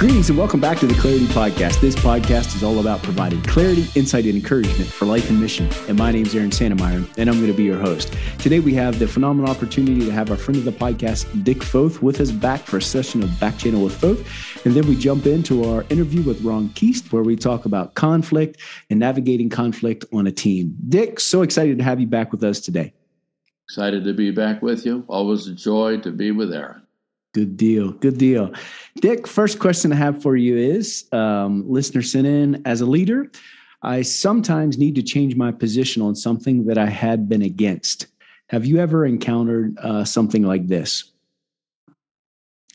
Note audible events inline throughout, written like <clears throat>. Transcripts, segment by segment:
Greetings and welcome back to the Clarity Podcast. This podcast is all about providing clarity, insight, and encouragement for life and mission. And my name is Aaron Santmyire, and I'm going to be your host. Today we have the phenomenal opportunity to have our friend of the podcast, Dick Foth, with us back for a session of Back Channel with Foth. And then we jump into our interview with Ron Kuest, where we talk about conflict and navigating conflict on a team. Dick, so excited to have you back with us today. Excited to be back with you. Always a joy to be with Aaron. Good deal. Good deal. Dick, first question I have for you is um, listener sent in as a leader, I sometimes need to change my position on something that I had been against. Have you ever encountered uh, something like this?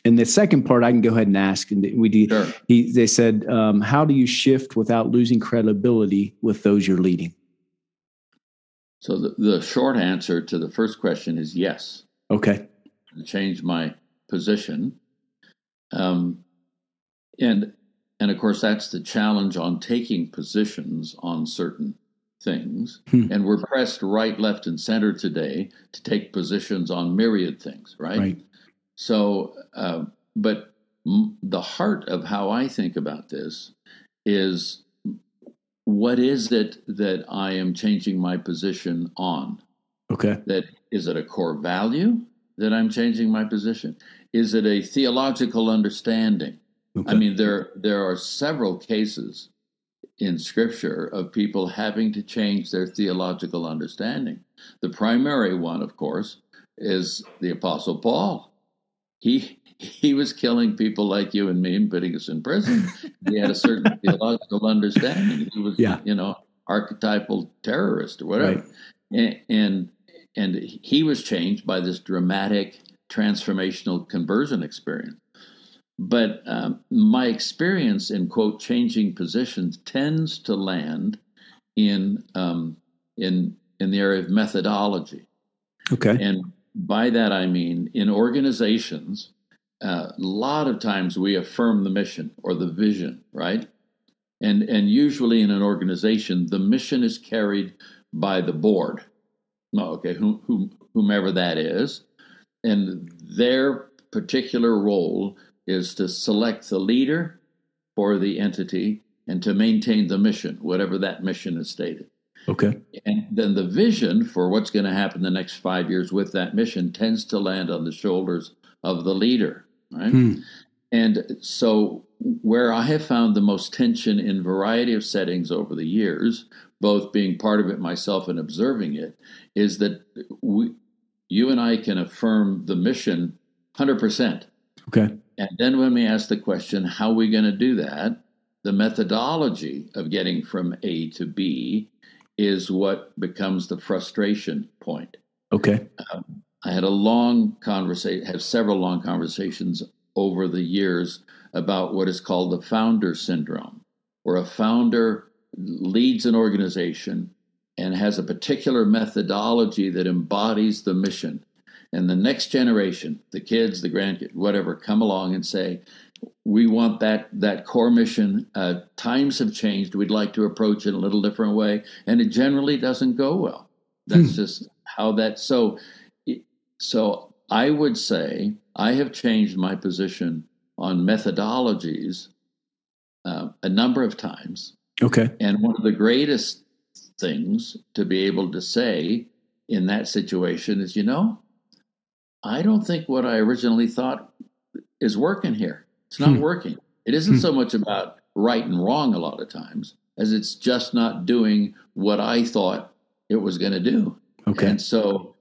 And the second part, I can go ahead and ask. And we did. Sure. He, they said, um, "How do you shift without losing credibility with those you're leading?" So the, the short answer to the first question is yes. Okay. Change my position. Um, and and of course that's the challenge on taking positions on certain things. Hmm. And we're pressed right, left, and center today to take positions on myriad things, right? right. So, uh, but m- the heart of how I think about this is what is it that I am changing my position on? Okay. That is it a core value? That I'm changing my position? Is it a theological understanding? Okay. I mean, there there are several cases in Scripture of people having to change their theological understanding. The primary one, of course, is the Apostle Paul. He he was killing people like you and me and putting us in prison. He had a certain <laughs> theological understanding. He was, yeah. you know, archetypal terrorist or whatever. Right. And, and and he was changed by this dramatic transformational conversion experience. But um, my experience in quote changing positions tends to land in um, in in the area of methodology. Okay, and by that I mean in organizations, uh, a lot of times we affirm the mission or the vision, right? And and usually in an organization, the mission is carried by the board okay, whom, whom, whomever that is, and their particular role is to select the leader for the entity and to maintain the mission, whatever that mission is stated. Okay. And then the vision for what's going to happen the next five years with that mission tends to land on the shoulders of the leader, right? Hmm. And so, where I have found the most tension in variety of settings over the years, both being part of it myself and observing it, is that we, you and I can affirm the mission 100%. Okay. And then when we ask the question, how are we going to do that? The methodology of getting from A to B is what becomes the frustration point. Okay. Um, I had a long conversation, have several long conversations over the years about what is called the founder syndrome, where a founder leads an organization and has a particular methodology that embodies the mission. And the next generation, the kids, the grandkids, whatever, come along and say, we want that that core mission. Uh, times have changed. We'd like to approach it a little different way, and it generally doesn't go well. That's hmm. just how that. So, so I would say I have changed my position on methodologies uh, a number of times. Okay. And one of the greatest things to be able to say in that situation is, you know, I don't think what I originally thought is working here. It's not hmm. working. It isn't hmm. so much about right and wrong a lot of times as it's just not doing what I thought it was going to do. Okay. And so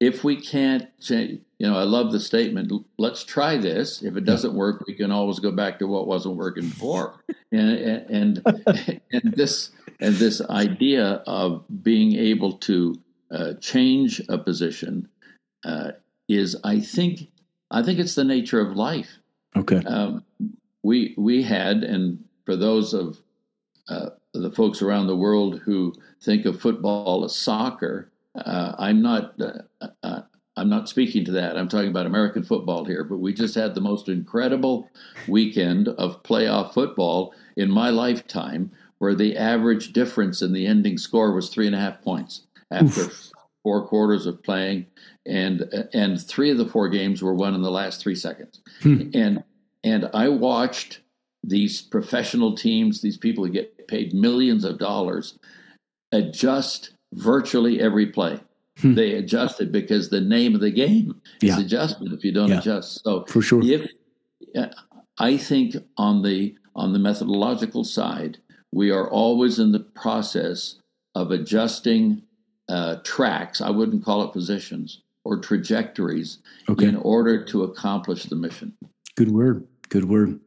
if we can't change, you know, I love the statement, let's try this. If it doesn't work, we can always go back to what wasn't working before. and, and, and this, and this idea of being able to uh, change a position uh, is, I think, I think it's the nature of life. Okay. Um, we we had, and for those of uh, the folks around the world who think of football as soccer, uh, I'm not. I'm not speaking to that. I'm talking about American football here. But we just had the most incredible weekend of playoff football in my lifetime, where the average difference in the ending score was three and a half points after Oof. four quarters of playing, and and three of the four games were won in the last three seconds. Hmm. And and I watched these professional teams, these people who get paid millions of dollars, adjust virtually every play. Hmm. They adjust it because the name of the game is yeah. adjustment if you don't yeah. adjust. So for sure, if I think on the on the methodological side, we are always in the process of adjusting uh, tracks. I wouldn't call it positions or trajectories okay. in order to accomplish the mission. Good word. Good word.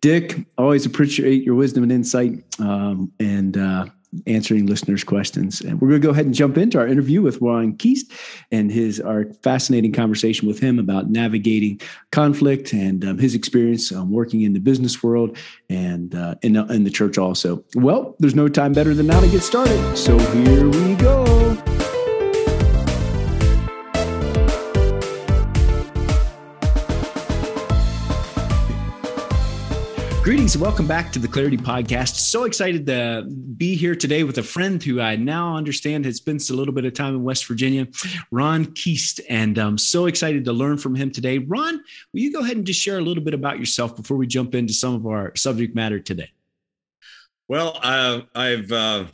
Dick, always appreciate your wisdom and insight. Um, and uh, answering listeners' questions. And we're going to go ahead and jump into our interview with Ron Kuest and his our fascinating conversation with him about navigating conflict and um, his experience um, working in the business world and uh, in, in the church also. Well, there's no time better than now to get started. So here we go. And welcome back to the Clarity Podcast. So excited to be here today with a friend who I now understand has spent a little bit of time in West Virginia, Ron Kuest. And I'm so excited to learn from him today. Ron, will you go ahead and just share a little bit about yourself before we jump into some of our subject matter today? Well, uh, I've uh,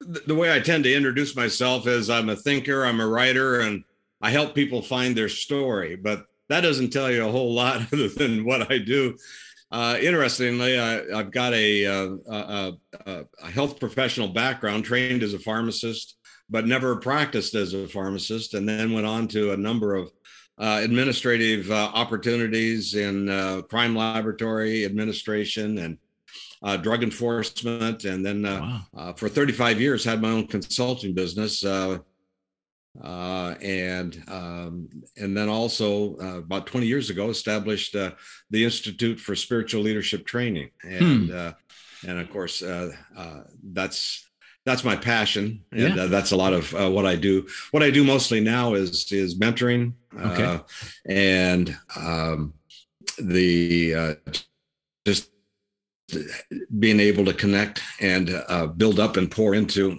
the way I tend to introduce myself is I'm a thinker, I'm a writer, and I help people find their story. But that doesn't tell you a whole lot <laughs> other than what I do. Uh, interestingly, I, have got a, uh, a, a, a, health professional background, trained as a pharmacist, but never practiced as a pharmacist, and then went on to a number of uh, administrative uh, opportunities in uh, crime laboratory administration and uh, drug enforcement, and then wow. for 35 years had my own consulting business uh, and um, and then also uh, about 20 years ago established uh, the Institute for Spiritual Leadership Training, and hmm. Uh, and of course uh, uh, that's that's my passion, and yeah. that's a lot of what I do. What I do mostly now is is mentoring, okay. and um, the just being able to connect and build up and pour into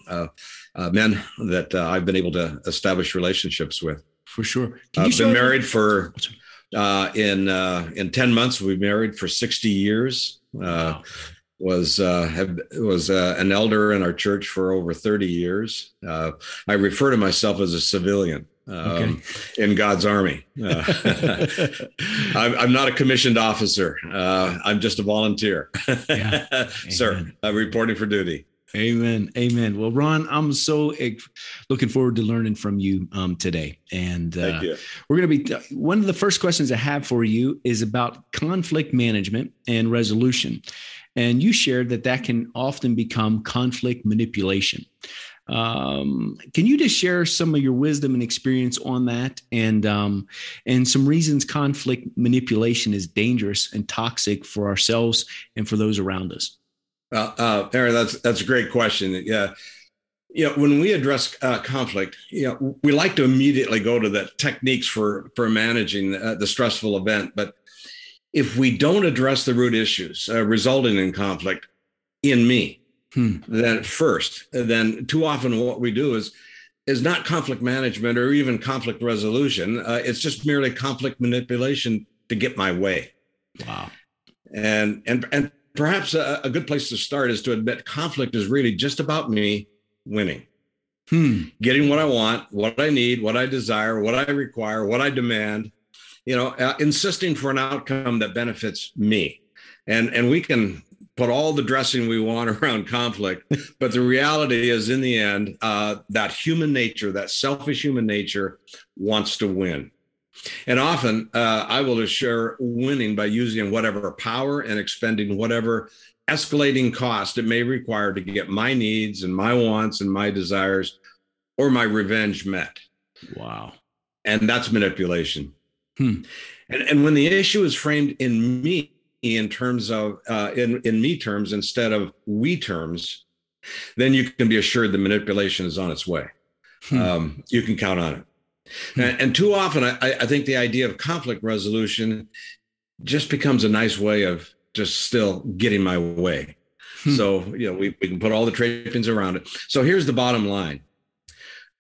uh, men that uh, I've been able to establish relationships with. For sure. I've been married for uh, in uh, in ten months. We've married for sixty years. Uh, wow. Was uh, have, was an elder in our church for over thirty years. I refer to myself as a civilian. Um, in God's army. Uh, <laughs> I'm, I'm, not a commissioned officer. Uh, I'm just a volunteer, yeah. <laughs> sir, reporting for duty. Amen. Amen. Well, Ron, I'm so looking forward to learning from you um, today. And uh, you. we're going to be one of the first questions I have for you is about conflict management and resolution. And you shared that that can often become conflict manipulation. Um, can you just share some of your wisdom and experience on that, and um, and some reasons conflict manipulation is dangerous and toxic for ourselves and for those around us? Well, uh, Aaron, that's that's a great question. Yeah, you know, when we address uh, conflict, you know, we like to immediately go to the techniques for for managing uh, the stressful event. But if we don't address the root issues uh, resulting in conflict in me, hmm. then first, then too often what we do is is not conflict management or even conflict resolution. Uh, it's just merely conflict manipulation to get my way. Wow. And and and perhaps a, a, good place to start is to admit conflict is really just about me winning. Hmm. Getting what I want, what I need, what I desire, what I require, what I demand, you know, uh, insisting for an outcome that benefits me. And and we can put all the dressing we want <laughs> around conflict, but the reality is in the end, uh, that human nature, that selfish human nature wants to win. And often uh, I will assure winning by using whatever power and expending whatever escalating cost it may require to get my needs and my wants and my desires or my revenge met. Wow. And that's manipulation. Hmm. And, and when the issue is framed in me, in terms of uh, in in me terms instead of we terms, then you can be assured the manipulation is on its way. Hmm. Um, you can count on it. And, and too often, I, I think the idea of conflict resolution just becomes a nice way of just still getting my way. Hmm. So, you know, we, we can put all the trappings around it. So here's the bottom line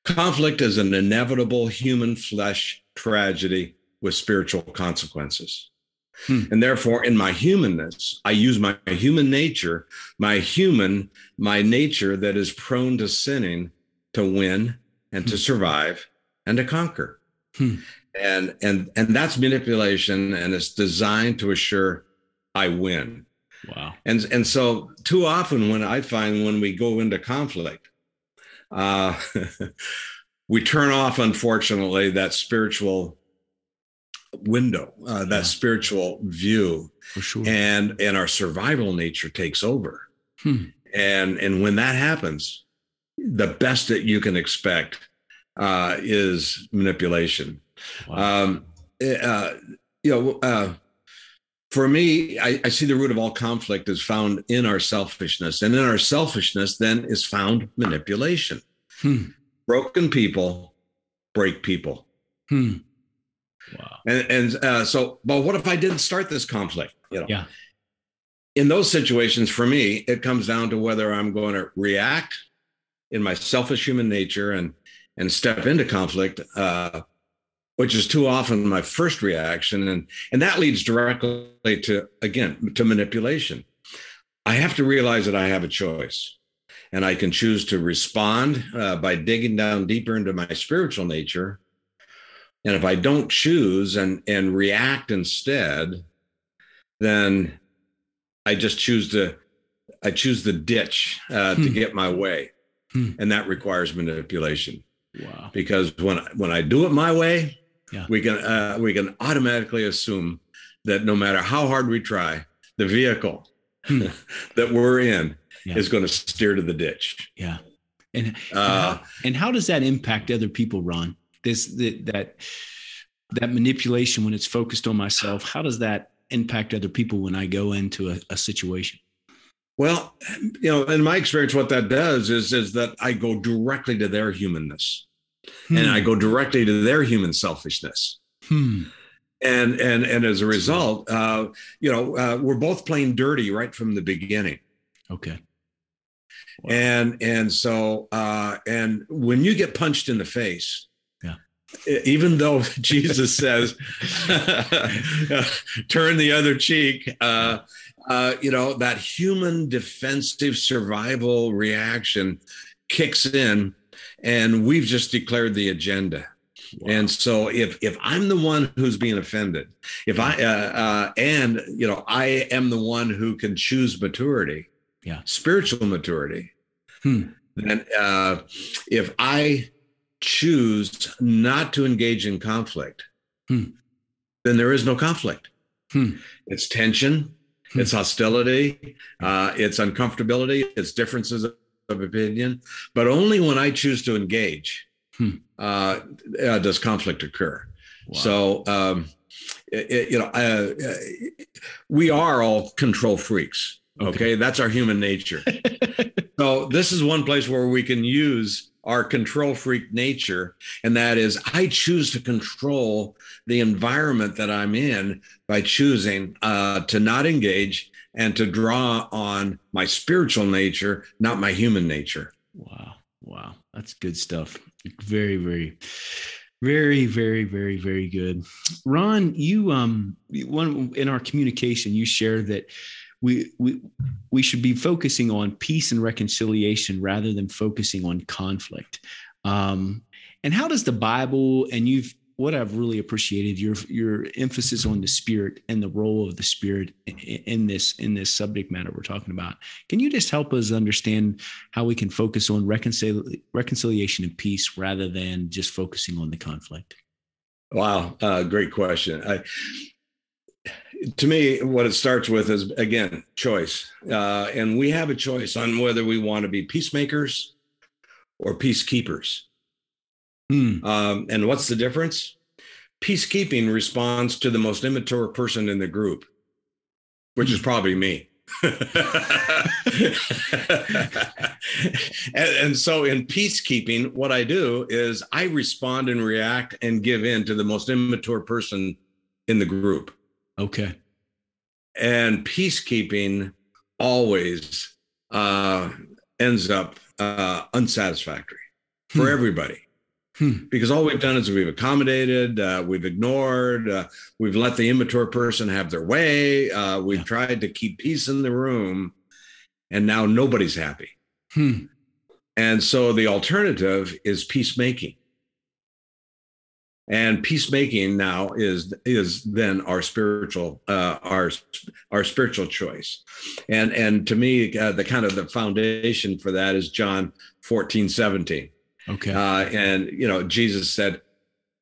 conflict is an inevitable human flesh tragedy with spiritual consequences. Hmm. And therefore, in my humanness, I use my human nature, my human, my nature that is prone to sinning to win and hmm. to survive and to conquer. Hmm. And and and that's manipulation and it's designed to assure I win. Wow. And and so too often when I find when we go into conflict, uh, <laughs> we turn off, unfortunately, that spiritual window, uh, that yeah. spiritual view, for sure, and and our survival nature takes over. Hmm. And and when that happens, the best that you can expect uh, is manipulation. Wow. Um, eh, uh, you know, uh, for me, I, I, see the root of all conflict is found in our selfishness, and in our selfishness, then is found manipulation. Hmm. Broken people break people. Hmm. Wow. And and uh, so, but what if I didn't start this conflict? You know, yeah. In those situations, for me, it comes down to whether I'm going to react in my selfish human nature and and step into conflict, uh, which is too often my first reaction, and and that leads directly to again to manipulation. I have to realize that I have a choice, and I can choose to respond uh, by digging down deeper into my spiritual nature, and if I don't choose and and react instead, then I just choose to I choose the ditch uh, hmm. to get my way, hmm. and that requires manipulation. Wow! Because when when I do it my way, yeah. we can uh, we can automatically assume that no matter how hard we try, the vehicle hmm. <laughs> that we're in yeah. is going to steer to the ditch. Yeah. And and, uh, how, and how does that impact other people, Ron? This that that that manipulation when it's focused on myself. How does that impact other people when I go into a, a situation? Well, you know, in my experience, what that does is is that I go directly to their humanness, hmm. and I go directly to their human selfishness. Hmm. And and and as a result, uh, you know, uh, we're both playing dirty right from the beginning. Okay. Wow. And and so uh, and when you get punched in the face, yeah, even though <laughs> Jesus says, <laughs> turn the other cheek, uh, uh, you know, that human defensive survival reaction kicks in, and we've just declared the agenda. Wow. And so, if if I'm the one who's being offended, if I uh, uh, and you know I am the one who can choose maturity, yeah, spiritual maturity, hmm. then uh, if I choose not to engage in conflict, hmm. then there is no conflict. Hmm. It's tension. It's hostility, uh, it's uncomfortability, it's differences of, opinion. But only when I choose to engage hmm. uh, uh, does conflict occur. Wow. So, um, it, you know, uh, uh, we are all control freaks. Okay, okay? that's our human nature. <laughs> so this is one place where we can use our control freak nature. And that is, I choose to control the environment that I'm in by choosing uh, to not engage and to draw on my spiritual nature, not my human nature. Wow. Wow. That's good stuff. Very, very, very, very, very, very good. Ron, you um one in our communication, you shared that we we we should be focusing on peace and reconciliation rather than focusing on conflict. Um, and how does the Bible and you've what I've really appreciated your your emphasis on the spirit and the role of the spirit in, in this in this subject matter we're talking about. Can you just help us understand how we can focus on reconcil- reconciliation and peace rather than just focusing on the conflict? Wow, uh, great question. I, to me, what it starts with is again choice, uh, and we have a choice on whether we want to be peacemakers or peacekeepers. Hmm. Um, and what's the difference? Peacekeeping responds to the most immature person in the group, which is hmm. probably me. <laughs> and, and, so in peacekeeping, what I do is I respond and react and give in to the most immature person in the group. Okay. And peacekeeping always uh, ends up uh, unsatisfactory for hmm. everybody. Hmm. Because all we've done is we've accommodated, uh, we've ignored, uh, we've let the immature person have their way. Uh, we've yeah. tried to keep peace in the room, and now nobody's happy. Hmm. And so the alternative is peacemaking. And peacemaking now is is then our spiritual uh, our our spiritual choice, and and to me uh, the kind of the foundation for that is John 14, 17 Okay. Uh, and, you know, Jesus said,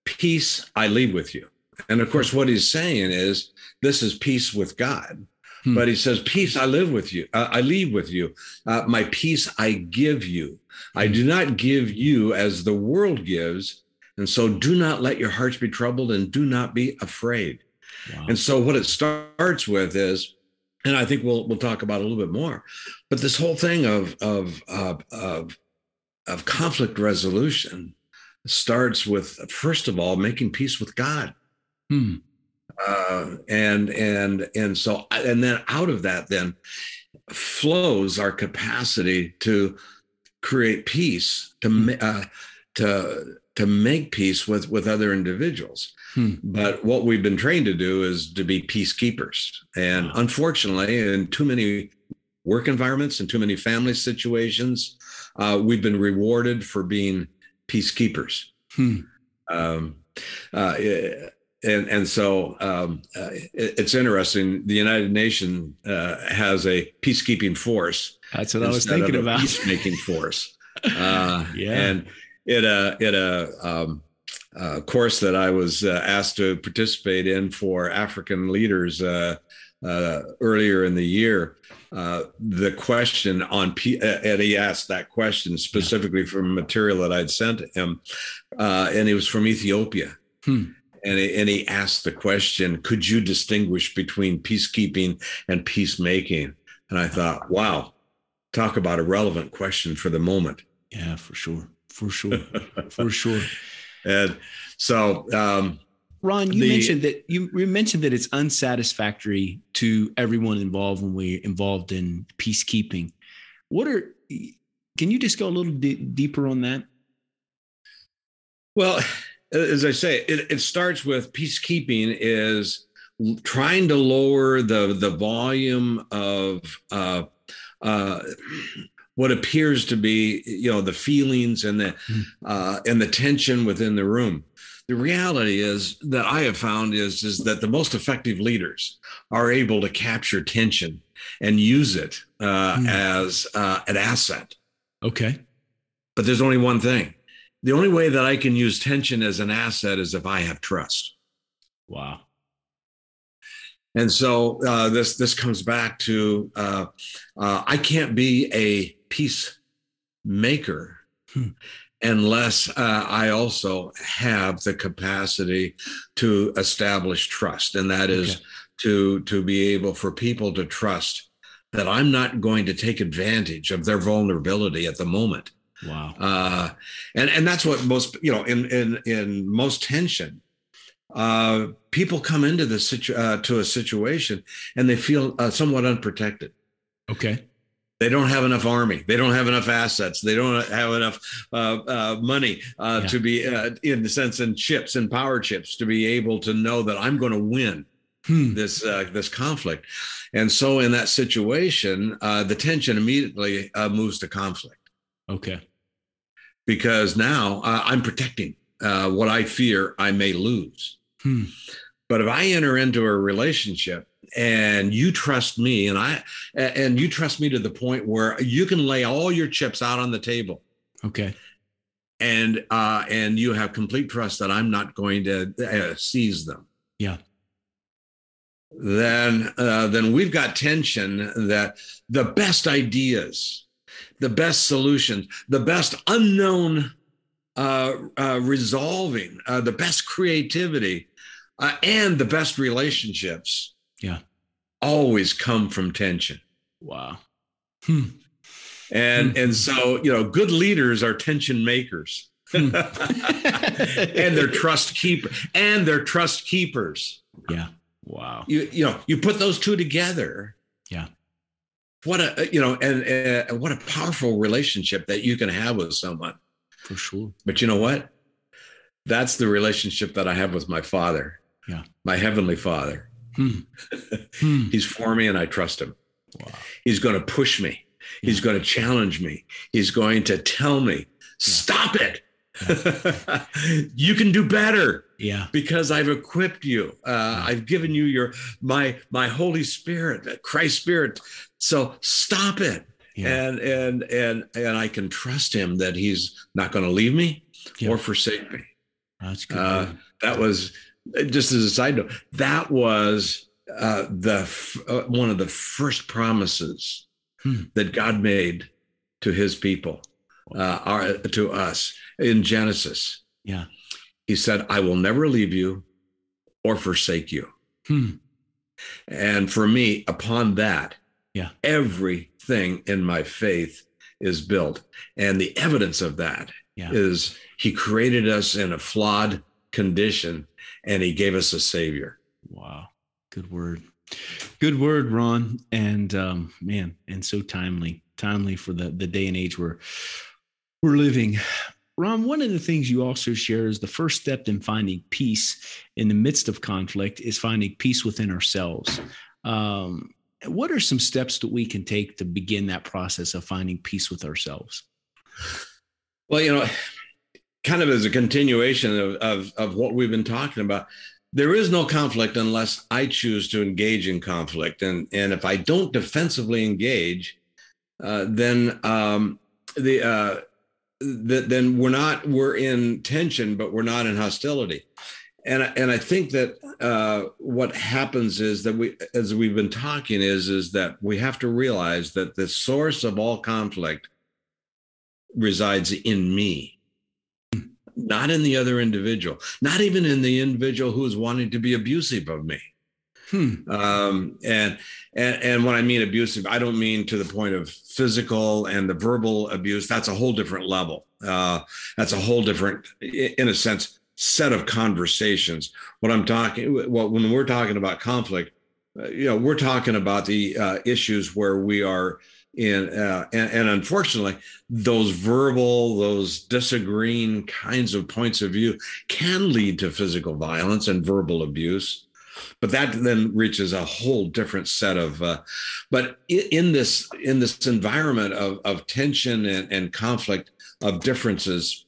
Peace I leave with you. And of course, what he's saying is, This is peace with God. Hmm. But he says, Peace I live with you. Uh, I leave with you. Uh, my peace I give you. I hmm. do not give you as the world gives. And so do not let your hearts be troubled and do not be afraid. Wow. And so what it starts with is, and I think we'll we'll talk about a little bit more, but this whole thing of of of, of of conflict resolution starts with first of all making peace with God. Hmm. Uh, and and and so and then out of that then flows our capacity to create peace to uh, to to make peace with with other individuals hmm. but what we've been trained to do is to be peacekeepers and wow. unfortunately in too many work environments and too many family situations uh, we've been rewarded for being peacekeepers. Hmm. Um, uh, and and so um, uh, it, it's interesting. The United Nations uh, has a peacekeeping force. That's what I was thinking about. Peacemaking force. <laughs> Uh, yeah. And it a it a um, uh, course that I was uh, asked to participate in for African leaders uh, uh, earlier in the year. Uh, the question on P- and he asked that question specifically from material that I'd sent him, uh, and it was from Ethiopia. Hmm. And, he, and he asked the question, could you distinguish between peacekeeping and peacemaking? And I thought, wow, talk about a relevant question for the moment. Yeah, for sure. For sure. for sure. <laughs> And so, um, Ron, you the, mentioned that you, you, mentioned that it's unsatisfactory to everyone involved when we're involved in peacekeeping. What are can you just go a little deeper on that? Well, as I say, it, it starts with peacekeeping is trying to lower the the volume of uh, uh, what appears to be you know the feelings and the hmm. uh, and the tension within the room the reality is that I have found is, is that the most effective leaders are able to capture tension and use it uh, mm. as uh, an asset. Okay. But there's only one thing. The only way that I can use tension as an asset is if I have trust. Wow. And so uh, this this comes back to uh, uh, I can't be a peacemaker hmm unless uh, I also have the capacity to establish trust, and that is okay. to to be able for people to trust that I'm not going to take advantage of their vulnerability at the moment. Wow. Uh, and and that's what most you know in in in most tension. Uh, people come into the situ- uh, to a situation and they feel uh, somewhat unprotected. Okay they don't have enough army. They don't have enough assets. They don't have enough uh, uh, money uh, yeah. to be, uh, in the sense, in chips and power chips to be able to know that I'm going to win hmm. this uh, this conflict. And so, in that situation, uh, the tension immediately moves to conflict. Okay. Because now I'm protecting what I fear I may lose. Hmm. But if I enter into a relationship and you trust me and i and you trust me to the point where you can lay all your chips out on the table. Okay. And uh and you have complete trust that i'm not going to uh, seize them. Yeah. Then uh, then we've got tension that the best ideas the best solutions the best unknown uh, uh, resolving uh, the best creativity uh, and the best relationships yeah always come from tension wow hmm. and hmm. and so you know good leaders are tension makers hmm. <laughs> <laughs> and they're trust keeper and they're trust keepers yeah wow you you know you put those two together yeah what a you know and, and what a powerful relationship that you can have with someone for sure but you know what that's the relationship that I have with my Father. Yeah. My heavenly Father. Hmm. Hmm. He's for me and I trust him. Wow. He's going to push me. He's going to challenge me. He's going to tell me, stop it. <laughs> you can do better Yeah. because I've equipped you. Uh, I've given you your my my Holy Spirit, Christ Spirit. So stop it. Yeah. And and and and I can trust him that he's not going to leave me Yeah. or forsake me. That's good. Uh, that was just as a side note. That was uh, the f- uh, one of the first promises Hmm. that God made to His people, uh, our, to us in Genesis. yeah. He said, "I will never leave you or forsake you." Hmm. And for me, upon that, Yeah. everything in my faith is built, and the evidence of that Yeah. is He created us in a flawed condition, and He gave us a Savior. Wow. Good word. Good word, Ron. And um, man, and so timely, timely for the, the day and age we're we're living. Ron, one of the things you also share is the first step in finding peace in the midst of conflict is finding peace within ourselves. Um, what are some steps that we can take to begin that process of finding peace with ourselves? Well, you know, kind of as a continuation of, of, of what we've been talking about, there is no conflict unless I choose to engage in conflict. And, and if I don't defensively engage, uh, then um, the, uh, th- then we're not we're in tension, but we're not in hostility. And and I think that uh, what happens is that we, as we've been talking, is is that we have to realize that the source of all conflict resides in me, not in the other individual, not even in the individual who is wanting to be abusive of me. Hmm. Um, and and and when I mean abusive, I don't mean to the point of physical and the verbal abuse. That's a whole different level. Uh, that's a whole different, in a sense, set of conversations. What I'm talking, well, when we're talking about conflict, uh, you know, we're talking about the uh, issues where we are in, uh, and, and unfortunately, those verbal, those disagreeing kinds of points of view can lead to physical violence and verbal abuse. But that then reaches a whole different set of uh, but in this in this environment of, of tension and, and conflict of differences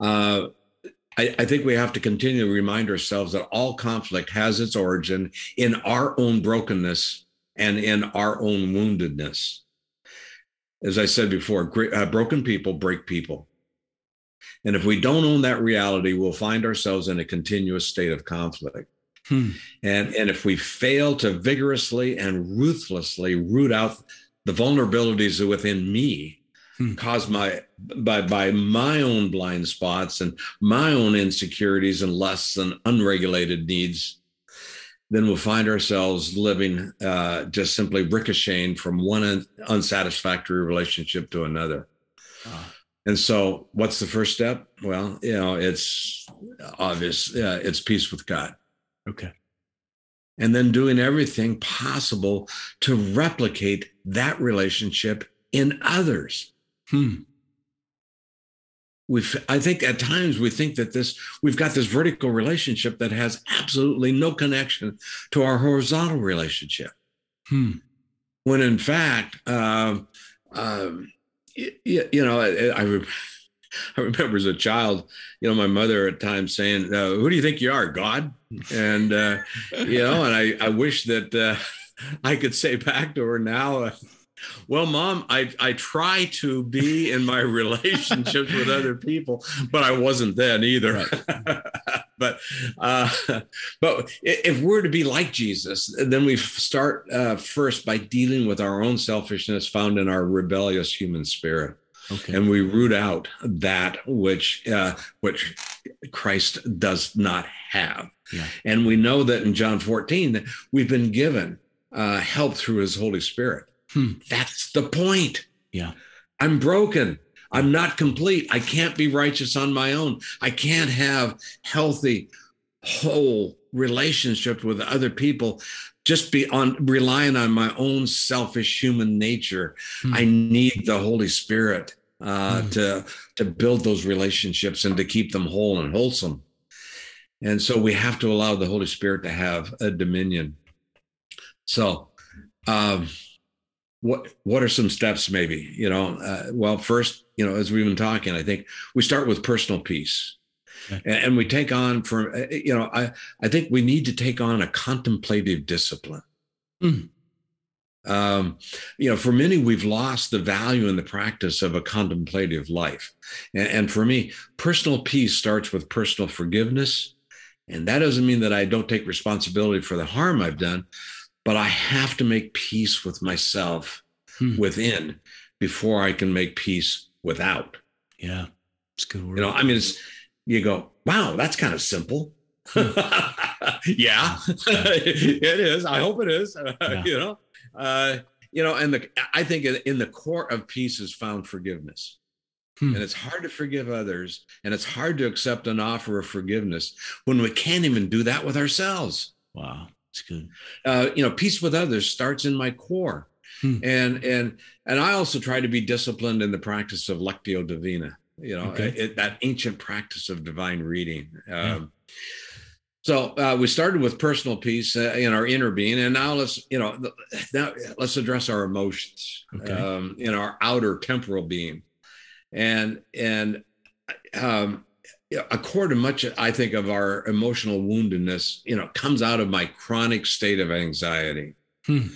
uh, I, I think we have to continue to remind ourselves that all conflict has its origin in our own brokenness and in our own woundedness as i said before great, uh, broken people break people and if we don't own that reality we'll find ourselves in a continuous state of conflict Hmm. and, and if we fail to vigorously and ruthlessly root out the vulnerabilities within me, Hmm. caused my by by my own blind spots and my own insecurities and lusts and unregulated needs, then we'll find ourselves living uh, just simply ricocheting from one un- unsatisfactory relationship to another. Ah. And so, what's the first step? Well, you know, it's obvious. Uh, it's peace with God Okay. and then doing everything possible to replicate that relationship in others. Hmm. We, I think at times we think that this we've got this vertical relationship that has absolutely no connection to our horizontal relationship. Hmm. When in fact, um, um, y- y- you know, I, I, re- <laughs> I remember as a child, you know, my mother at times saying, uh, "Who do you think you are, God?" And uh, you know, and I, I wish that uh, <laughs> I could say back to her now, uh, well, mom, I, I try to be in my <laughs> relationships with other people, but I wasn't then either. <laughs> but, uh, but if we're to be like Jesus, then we start uh, first by dealing with our own selfishness found in our rebellious human spirit Okay. and we root out that which uh, which Christ does not have. Yeah. And we know that in John 14 that we've been given uh, help through His Holy Spirit. Hmm. That's the point. Yeah. I'm broken. I'm not complete. I can't be righteous on my own. I can't have healthy, whole relationships with other people just be on relying on my own selfish human nature. Hmm. I need the Holy Spirit uh, mm. to to build those relationships and to keep them whole and wholesome. And so we have to allow the Holy Spirit to have a dominion. So, um, what what are some steps? Maybe you know. Uh, well, first, you know, as we've been talking, I think we start with personal peace. Okay. And, and we take on for uh, you know I I think we need to take on a contemplative discipline. Mm. Um, you know, for many, we've lost the value in the practice of a contemplative life. And, and, for me, personal peace starts with personal forgiveness. And that doesn't mean that I don't take responsibility for the harm I've done, but I have to make peace with myself hmm. within before I can make peace without. Yeah, it's good word. You know, I mean, it's, you go, wow, that's kind of simple. Hmm. <laughs> yeah, <laughs> it is. I hope it is. <laughs> Yeah. you know, uh, you know, and the I think in the core of peace is found forgiveness. Hmm. And it's hard to forgive others, and it's hard to accept an offer of forgiveness when we can't even do that with ourselves. Wow, it's good. Uh, you know, peace with others starts in my core, hmm. and and and I also try to be disciplined in the practice of lectio divina. You know, okay. it, that ancient practice of divine reading. Um, yeah. So uh, we started with personal peace uh, in our inner being, and now let's you know now let's address our emotions okay. um, in our outer temporal being, and and um, a core to much I think of our emotional woundedness, you know, comes out of my chronic state of anxiety. Hmm.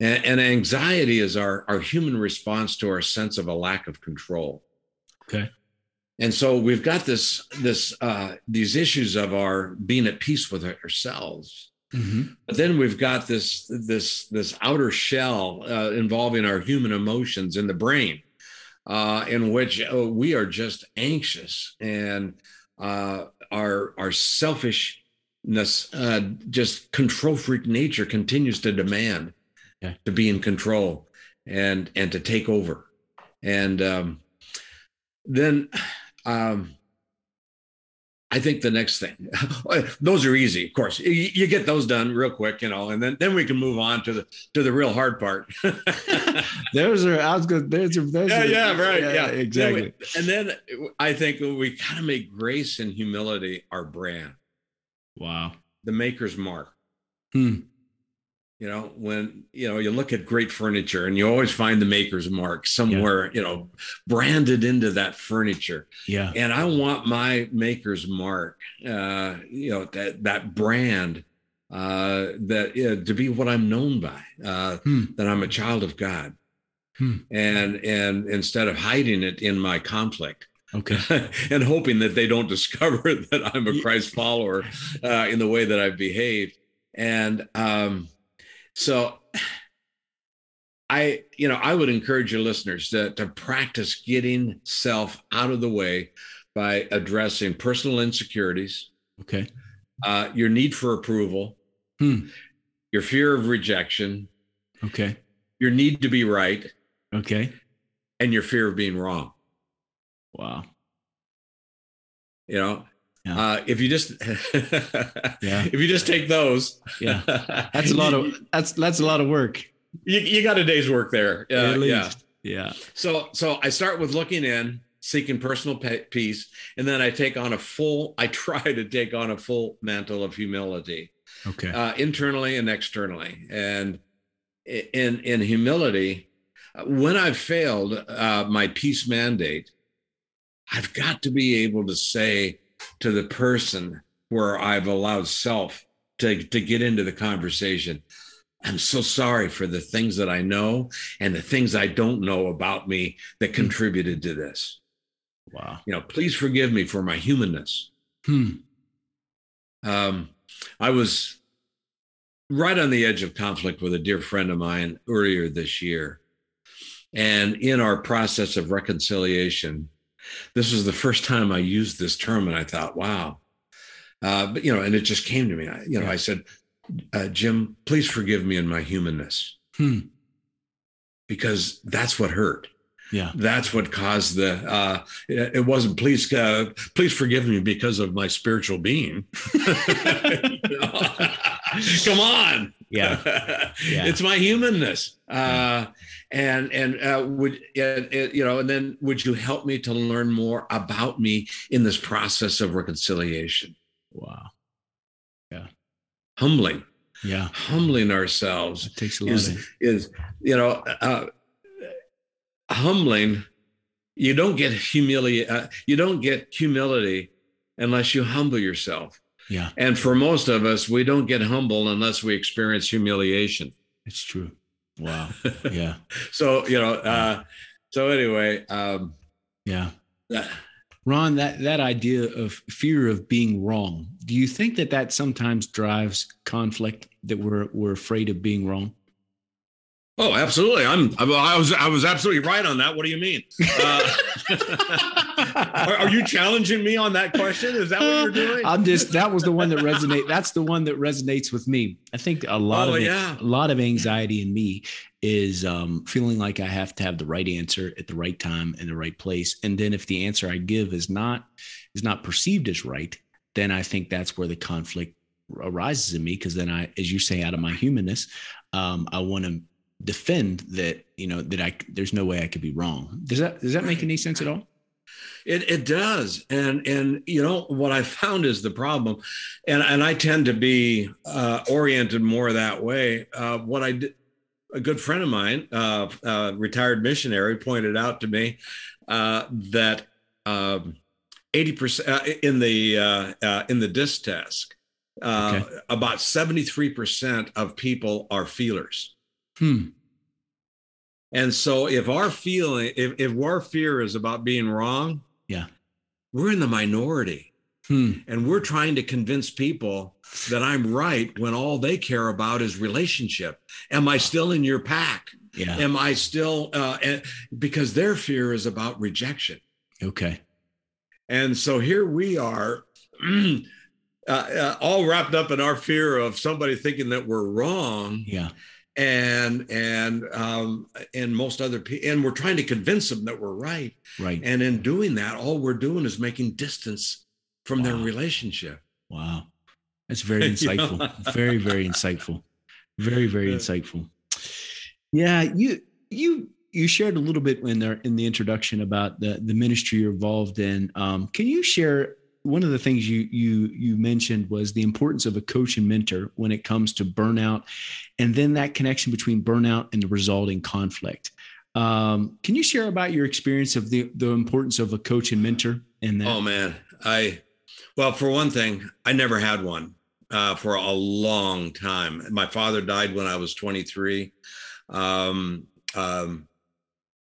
And, and anxiety is our, our human response to our sense of a lack of control. Okay and so we've got this this uh, these issues of our being at peace with ourselves mm-hmm. but then we've got this this this outer shell uh, involving our human emotions in the brain uh, in which uh, we are just anxious and uh, our our selfishness uh, just control freak nature continues to demand yeah. to be in control and and to take over and um, then um, I think the next thing, <laughs> those are easy, of course. You, you, get those done real quick, you know, and then then we can move on to the to the real hard part. <laughs> <laughs> those are I was going. There's those yeah, are, yeah, right, yeah, yeah exactly. And then I think we kind of make grace and humility our brand. Wow, the maker's mark. Hmm you know when you know you look at great furniture and you always find the maker's mark somewhere yeah. you know branded into that furniture yeah and i want my maker's mark uh you know that that brand uh that to be what i'm known by uh hmm. that i'm a child of god hmm. and and instead of hiding it in my conflict okay <laughs> and hoping that they don't <laughs> discover that i'm a christ follower uh in the way that i've behaved and um so I, you know, I would encourage your listeners to, to practice getting self out of the way by addressing personal insecurities. Okay. Uh, your need for approval, hmm. your fear of rejection. Okay. Your need to be right. Okay. And your fear of being wrong. Wow. You know, yeah. Uh, if you just <laughs> yeah. if you just take those, yeah, <laughs> that's a lot of that's that's a lot of work. You, you got a day's work there. Uh, yeah, yeah. So so I start with looking in, seeking personal peace, and then I take on a full. I try to take on a full mantle of humility, okay, uh, internally and externally, and in in humility, when I've failed uh, my peace mandate, I've got to be able to say to the person where I've allowed self to, to get into the conversation. I'm so sorry for the things that I know and the things I don't know about me that hmm. contributed to this. Wow. You know, please forgive me for my humanness. Hmm. Um, I was right on the edge of conflict with a dear friend of mine earlier this year. And in our process of reconciliation, this was the first time I used this term, and I thought, wow. Uh, but you know, and it just came to me. I, you know, yeah. I said, uh, Jim, please forgive me in my humanness, hmm. because that's what hurt. Yeah, that's what caused the. Uh, it, wasn't please, uh, please forgive me because of my spiritual being. <laughs> <laughs> Come on, Yeah. <laughs> yeah. It's my humanness. Uh, and and uh, would uh, you know? And then would you help me to learn more about me in this process of reconciliation? Wow. Yeah. Humbling. Yeah. Humbling ourselves it takes a lot is, of... is you know uh, humbling. You don't get humility. Uh, you don't get humility unless you humble yourself. Yeah. And for most of us, we don't get humble unless we experience humiliation. It's true. <laughs> Wow. Yeah. so, you know, uh, so anyway, um, yeah. Ron, that, that idea of fear of being wrong, do you think that that sometimes drives conflict that we're, we're afraid of being wrong? Oh, absolutely. I'm, I was, I was absolutely right on that. What do you mean? Uh, <laughs> are, are, you challenging me on that question? Is that what you're doing? I'm just, that was the one that resonate. That's the one that resonates with me. I think a lot oh, of, yeah. a lot of anxiety in me is um, feeling like I have to have the right answer at the right time in the right place. And then if the answer I give is not, is not perceived as right, then I think that's where the conflict arises in me. Cause then I, as you say, out of my humanness, um, I want to defend that you know that I there's no way I could be wrong. Does that does that make any sense at all? It it does, and and you know what I found is the problem, and and I tend to be uh, oriented more that way. Uh, what I did, a good friend of mine, uh, uh retired missionary, pointed out to me uh, that um, eighty percent uh, in the in the DISC test, okay. about seventy three percent of people are feelers. Hmm. And so if our feeling, if, if our fear is about being wrong, yeah, we're in the minority. Hmm. And we're trying to convince people that I'm right when all they care about is relationship. Am I still in your pack? Yeah. Am I still, uh, because their fear is about rejection. Okay. And so here we are, <clears throat> uh, uh, all wrapped up in our fear of somebody thinking that we're wrong. Yeah and and um and most other people and we're trying to convince them that we're right. Right. And in doing that all we're doing is making distance from wow. their relationship. Wow. That's very <laughs> insightful. very very insightful. Very very insightful. Yeah you you you shared a little bit in there in the introduction about the the ministry you're involved in. Um, can you share one of the things you you you mentioned was the importance of a coach and mentor when it comes to burnout, and then that connection between burnout and the resulting conflict. Um, can you share about your experience of the the importance of a coach and mentor in that? Oh man, I well for one thing, I never had one uh, for a long time. My father died when I was 23. Um, um,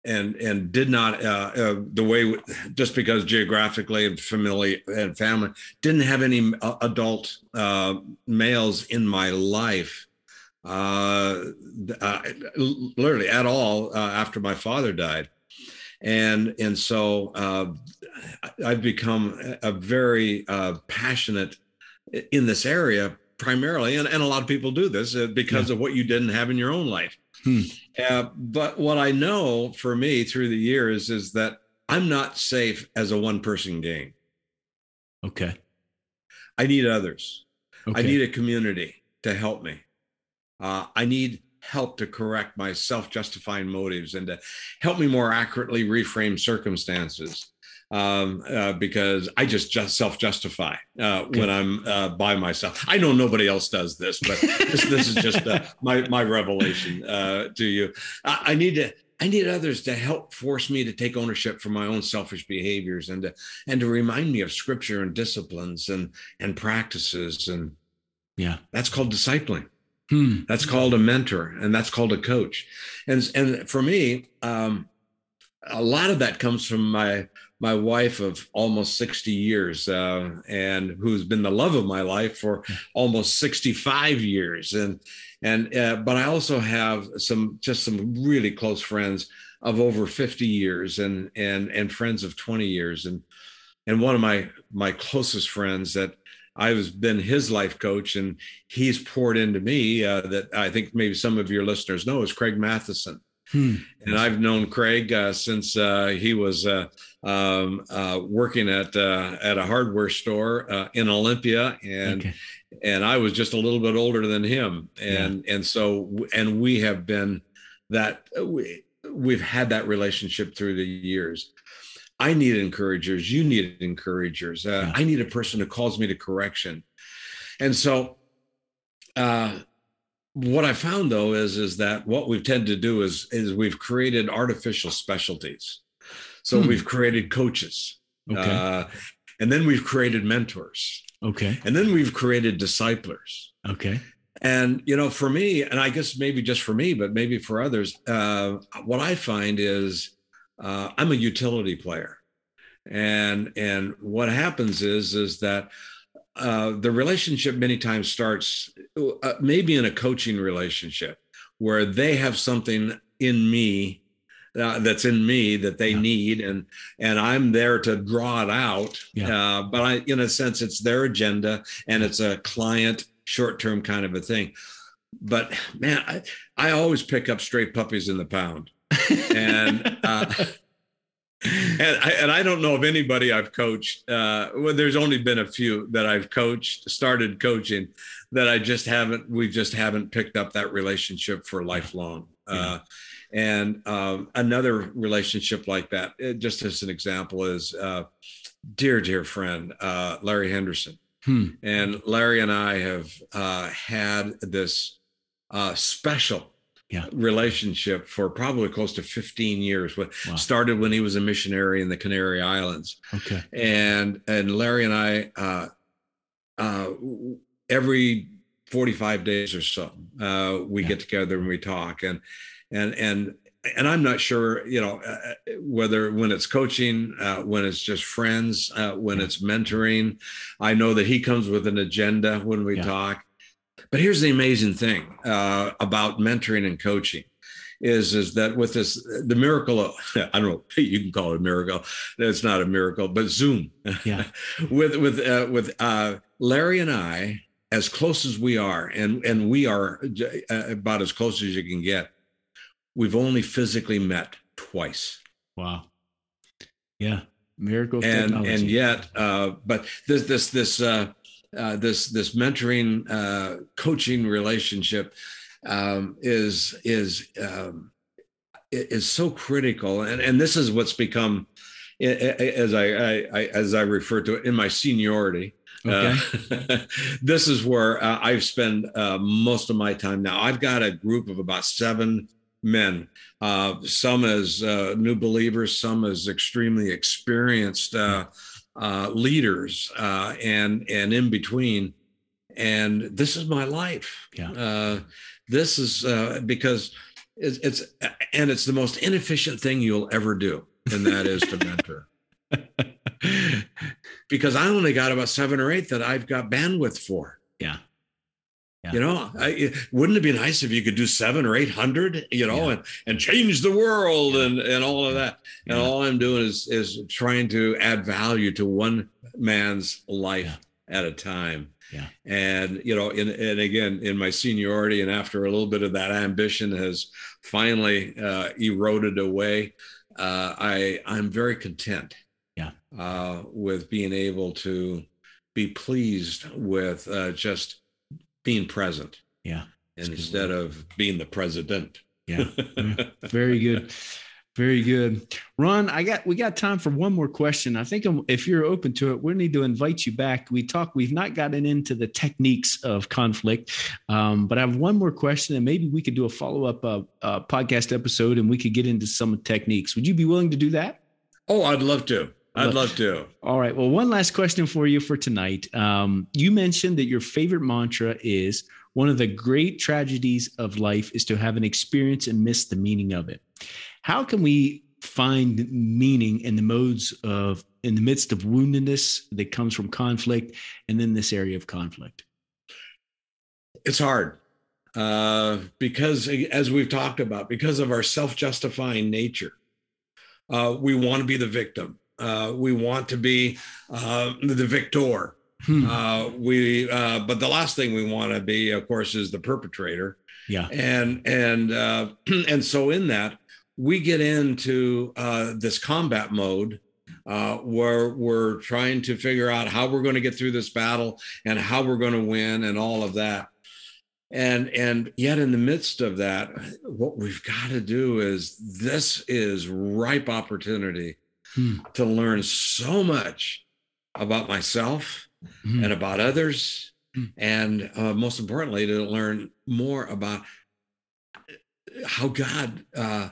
and and did not uh, uh, the way just because geographically and family and family didn't have any uh, adult uh, males in my life uh, uh, literally at all after my father died and and so I've become a very passionate in this area primarily and, and a lot of people do this because yeah. of what you didn't have in your own life Hmm. Uh, but what I know for me through the years is that I'm not safe as a one person game. Okay. I need others. Okay. I need a community to help me. Uh, I need help to correct my self justifying motives and to help me more accurately reframe circumstances um, uh, because I just just self justify uh, okay. when I'm uh, by myself. I know nobody else does this, but this, this is just uh, my my revelation uh, to you. I, I, need to. I need others to help force me to take ownership for my own selfish behaviors and to and to remind me of scripture and disciplines and and practices and yeah that's called discipling hmm. that's called a mentor and that's called a coach and and for me um, a lot of that comes from my my wife of almost 60 years uh, and who's been the love of my life for almost 65 years. And and uh, but i also have some just some really close friends of over 50 years and and and friends of 20 years. And and one of my my closest friends that I've been his life coach and he's poured into me uh, that I think maybe some of your listeners know is Craig Matheson. Hmm. And I've known Craig uh, since uh, he was uh, um, uh, working at uh, at a hardware store uh, in Olympia, and okay. and I was just a little bit older than him, and yeah. and so and we have been that we we've had that relationship through the years. I need encouragers. You need encouragers. Yeah. I need a person who calls me to correction, and so what I found though is is that what we've tended to do is is we've created artificial specialties. So hmm. we've created coaches. Okay. Uh, and then we've created mentors. Okay. And then we've created disciplers. Okay. And you know, for me, and I guess maybe just for me, but maybe for others, uh, what I find is uh, I'm a utility player, and and what happens is is that uh, the relationship many times starts uh, maybe in a coaching relationship where they have something in me uh, that's in me that they yeah. need and and i'm there to draw it out yeah. Uh, but i in a sense it's their agenda and it's a client short-term kind of a thing but man i, I always pick up stray puppies in the pound and uh, <laughs> and I, and I don't know of anybody I've coached. Uh, well, there's only been a few that I've coached, started coaching, that I just haven't. We just haven't picked up that relationship for lifelong. Yeah. Uh, and um, another relationship like that, it, just as an example, is uh, dear, dear friend uh, Larry Henderson. Hmm. And Larry and I have uh, had this uh, special yeah. relationship for probably close to 15 years. What wow. started when he was a missionary in the Canary Islands. Okay. And and Larry and I uh, uh, every 45 days or so uh, we yeah. get together and we talk and and and and I'm not sure, you know, uh, whether when it's coaching, uh, when it's just friends, uh, when yeah. it's mentoring. I know that he comes with an agenda when we yeah. talk, but here's the amazing thing uh, about mentoring and coaching is is that with this the miracle of <laughs> I don't know <laughs> you can call it a miracle. It's not a miracle but Zoom. Yeah. <laughs> With with uh, with uh, Larry and I as close as we are and and we are uh, about as close as you can get we've only physically met twice. Wow. Yeah. Miracle and technology. and yet uh, but this this this uh, uh, this this mentoring uh, coaching relationship um, is is um, is so critical, and and this is what's become as I, I, I as I refer to it in my seniority. Okay. Uh, <laughs> this is where uh, I've spent uh, most of my time now. I've got a group of about seven men, uh, some as uh, new believers, some as extremely experienced uh, uh, leaders uh, and and in between. And this is my life. Yeah. Uh, this is uh, because it's, it's and it's the most inefficient thing you'll ever do, and that is to mentor. <laughs> because I only got about seven or eight that I've got bandwidth for. Yeah. You know, I, wouldn't it be nice if you could do seven or eight hundred, you know, yeah. and, and change the world yeah. and, and all of that. And all I'm doing is is trying to add value to one man's life at a time. Yeah. And you know, in, and again, in my seniority, and after a little bit of that ambition has finally uh, eroded away, uh, I I'm very content. Yeah. Uh, with being able to be pleased with uh, just being present. Yeah. Instead of being the president. Yeah. <laughs> Very good. Very good. Ron, I got we got time for one more question. I think if you're open to it, we need to invite you back. We talk, we've not gotten into the techniques of conflict, um, but I have one more question, and maybe we could do a follow up uh, uh, podcast episode, and we could get into some techniques. Would you be willing to do that? Oh, I'd love to. I'd love to. All right. Well, one last question for you for tonight. Um, you mentioned that your favorite mantra is one of the great tragedies of life is to have an experience and miss the meaning of it. How can we find meaning in the modes of, in the midst of woundedness that comes from conflict and then this area of conflict? It's hard uh, because, as we've talked about, because of our self justifying nature, uh, we want to be the victim uh, we want to be uh, the victor. Hmm. Uh, we, uh, but the last thing we want to be, of course, is the perpetrator. Yeah. And and uh, <clears throat> and so in that, we get into uh, this combat mode uh, where we're trying to figure out how we're going to get through this battle and how we're going to win and all of that. And and yet in the midst of that, what we've got to do is this is ripe opportunity hmm. to learn so much about myself hmm. and about others, hmm. and uh, most importantly, to learn more about how God uh,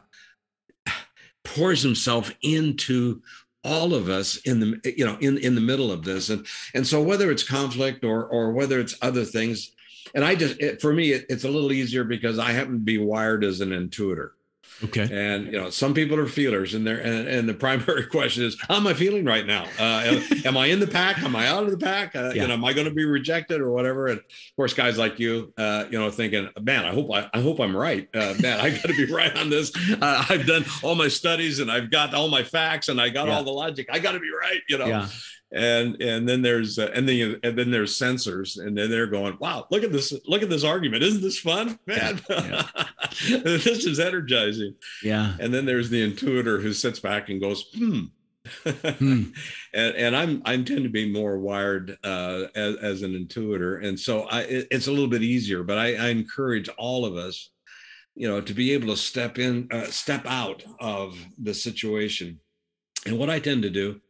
pours Himself into all of us in the you know in in the middle of this and and so whether it's conflict or or whether it's other things and i just it, for me it, it's a little easier because i happen to be wired as an intuitor Okay. And you know, some people are feelers, and they're and, and the primary <laughs> question is, how am I feeling right now? Uh, am, am, I in the pack? Am I out of the pack? Uh, yeah. You know, am I going to be rejected or whatever? And of course, guys like you, uh, you know, thinking, man, I hope I, I hope I'm right. Uh, man, I got to be <laughs> right on this. Uh, I've done all my studies and I've got all my facts and I got yeah. all the logic. I got to be right. You know. Yeah and and then there's uh, and then and then there's sensors and then they're going wow look at this look at this argument isn't this fun man yeah, yeah. <laughs> this is energizing yeah and then there's the intuitor who sits back and goes hmm, hmm. <laughs> and, and I'm I tend to be more wired uh, as, as an intuitor, and so I, it, it's a little bit easier. But I, I, encourage all of us, you know, to be able to step in, uh, step out of the situation. And what I tend to do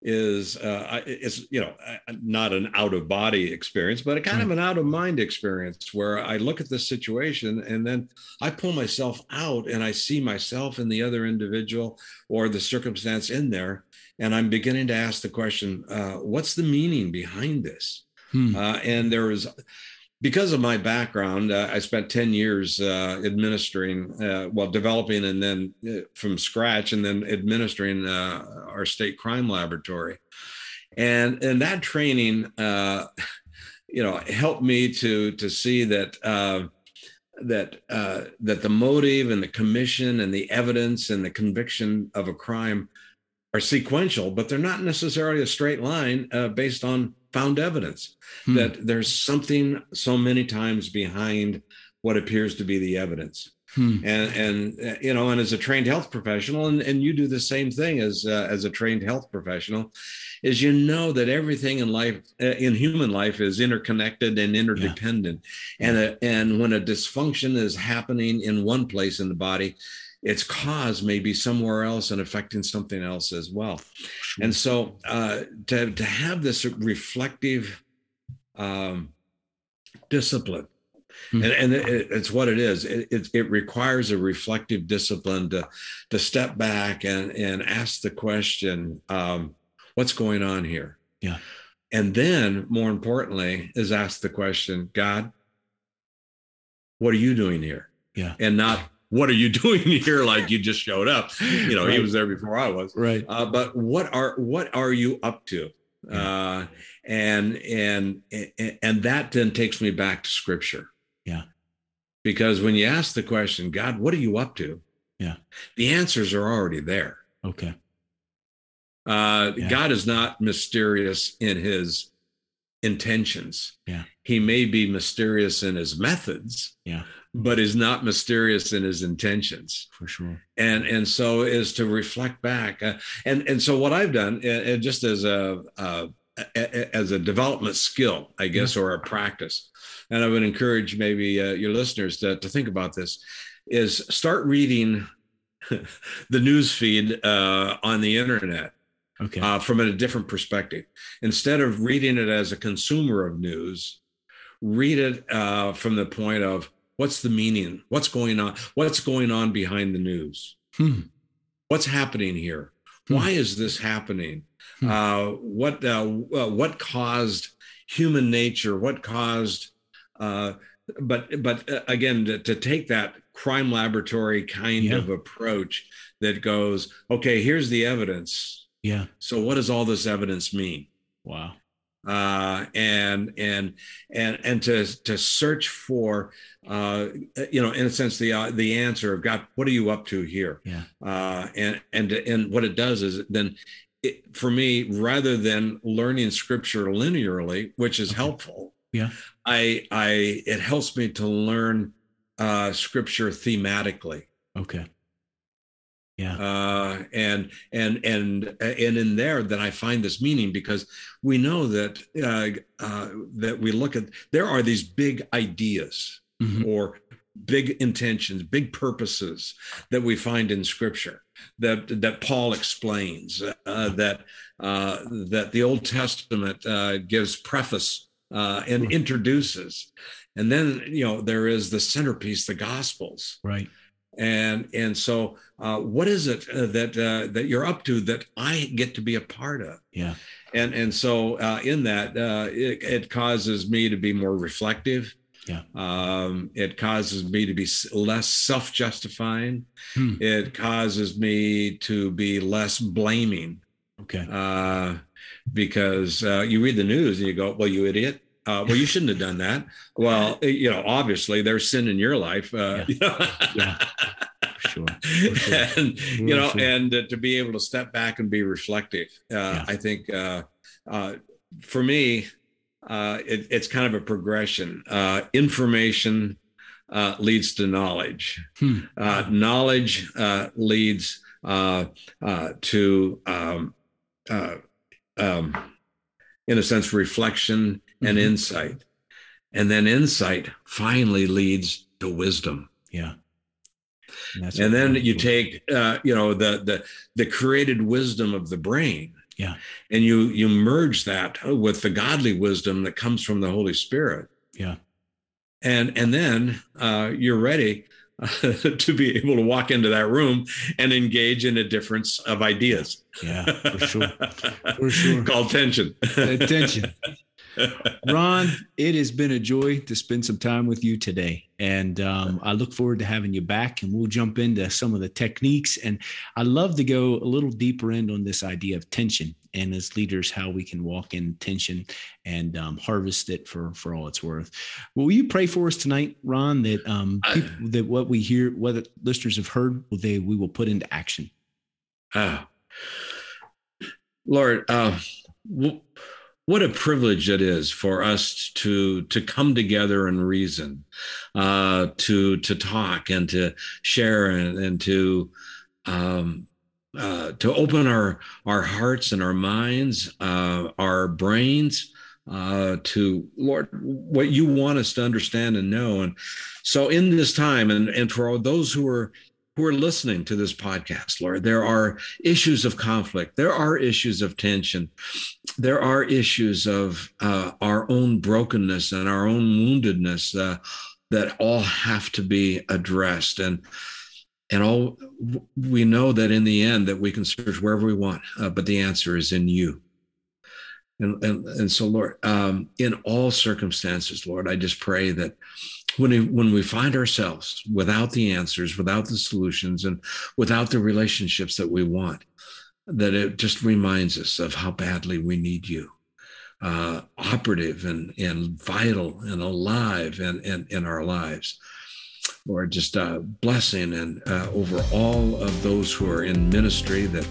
is uh, it's you know not an out of body experience but a kind of an out of mind experience where i look at this situation and then i pull myself out and i see myself and the other individual or the circumstance in there and i'm beginning to ask the question uh, what's the meaning behind this hmm. uh, and there is because of my background, uh, I spent 10 years uh, administering, uh, well, developing and then uh, from scratch and then administering uh, our state crime laboratory. And, and that training, uh, <laughs> you know, helped me to, to see that, that, that the motive and the commission and the evidence and the conviction of a crime are sequential, but they're not necessarily a straight line based on found evidence hmm. that there's something so many times behind what appears to be the evidence. Hmm. And and uh, you know, and as a trained health professional, and, and you do the same thing as uh, as a trained health professional, is you know that everything in life, uh, in human life, is interconnected and interdependent, yeah. and a, and when a dysfunction is happening in one place in the body, its cause may be somewhere else and affecting something else as well. Sure. And so uh, to, to have this reflective um, discipline, mm-hmm. and, and it, it's what it is. It, it, it, requires a reflective discipline to, to step back and, and ask the question, um, what's going on here? Yeah. And then, more importantly, is ask the question, God, what are you doing here? Yeah. And not what are you <laughs> doing here? Like you just showed up. You know right. he was there before i was. Right. Uh, but what are what are you up to? Yeah. uh, and and and that then takes me back to scripture. Yeah. Because when you ask the question god what are you up to? Yeah. the answers are already there. Okay. Uh, yeah. god is not mysterious in his intentions. Yeah. He may be mysterious in his methods. Yeah but is not mysterious in his intentions for sure and and so is to reflect back uh, and and so what i've done uh, just as a uh, as a development skill i guess yeah. or a practice and i would encourage maybe uh, your listeners to, to think about this is start reading <laughs> the news feed uh, on the internet okay. Uh, from a different perspective instead of reading it as a consumer of news read it uh, from the point of What's the meaning? What's going on? What's going on behind the news? Hmm. What's happening here? Hmm. Why is this happening? Hmm. Uh, what uh, uh, what caused human nature? What caused? Uh, but but uh, again, to, to, take that crime laboratory kind yeah. of approach that goes, okay, here's the evidence. Yeah. So what does all this evidence mean? Wow uh, and and and and to to search for uh, you know in a sense the uh, the answer of God what are you up to here? Yeah. Uh, and and and what it does is then it, for me rather than learning scripture linearly which is okay. helpful yeah. I I it helps me to learn uh, scripture thematically. Okay Yeah. Uh, and and and and in there that I find this meaning because we know that uh, uh, that we look at there are these big ideas mm-hmm. or big intentions, big purposes that we find in Scripture that that Paul explains uh, that uh, that the Old Testament uh, gives preface uh, and introduces, and then you know there is the centerpiece, the Gospels, right and and so uh, what is it uh, that uh, that you're up to that I get to be a part of? Yeah, and and so uh, in that uh, it, it, causes me to be more reflective. Yeah, um, it causes me to be less self-justifying. Hmm. It causes me to be less blaming. Okay, uh, because you read the news and you go, "Well, you idiot." Uh, well, you shouldn't have done that. Well, you know, obviously there's sin in your life. Uh, yeah. <laughs> You know? yeah. Sure. sure. and you know, sure. and uh, to be able to step back and be reflective, uh, yeah. I think uh, uh, for me, it, it's kind of a progression. information leads to knowledge. Hmm. knowledge leads to, um, um, in a sense, reflection and mm-hmm. insight. And then insight finally leads to wisdom. Yeah. And, and then you take, uh, you know, the the the created wisdom of the brain, yeah, and you you merge that with the godly wisdom that comes from the Holy Spirit, yeah, and and then uh, you're ready <laughs> to be able to walk into that room and engage in a difference of ideas. Yeah, for sure, <laughs> for sure. Called tension. tension. Ron, it has been a joy to spend some time with you today. And um, I look forward to having you back and we'll jump into some of the techniques. And I love to go a little deeper in on this idea of tension and as leaders, how we can walk in tension and um, harvest it for, for all it's worth. Will you pray for us tonight, Ron, that um, people, that what we hear, what listeners have heard, they we will put into action? Uh, Lord, uh, what a privilege it is for us to to come together and reason, uh, to to talk and to share and, and to um, uh, to open our our hearts and our minds, uh, our brains uh, to Lord what you want us to understand and know. And so in this time, and and for those who are who are listening to this podcast, Lord. There are issues of conflict. There are issues of tension. There are issues of uh, our own brokenness and our own woundedness uh, that all have to be addressed. And and all we know that in the end that we can search wherever we want, uh, but the answer is in you. And, and, and so, Lord, um, in all circumstances, Lord, I just pray that when we, when we find ourselves without the answers, without the solutions, and without the relationships that we want, that it just reminds us of how badly we need you, uh, operative and, and vital and alive in, in, in our lives. Lord, just a blessing and uh, over all of those who are in ministry that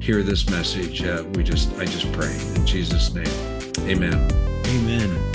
hear this message. Uh, we just, I just pray in Jesus' name. Amen. Amen.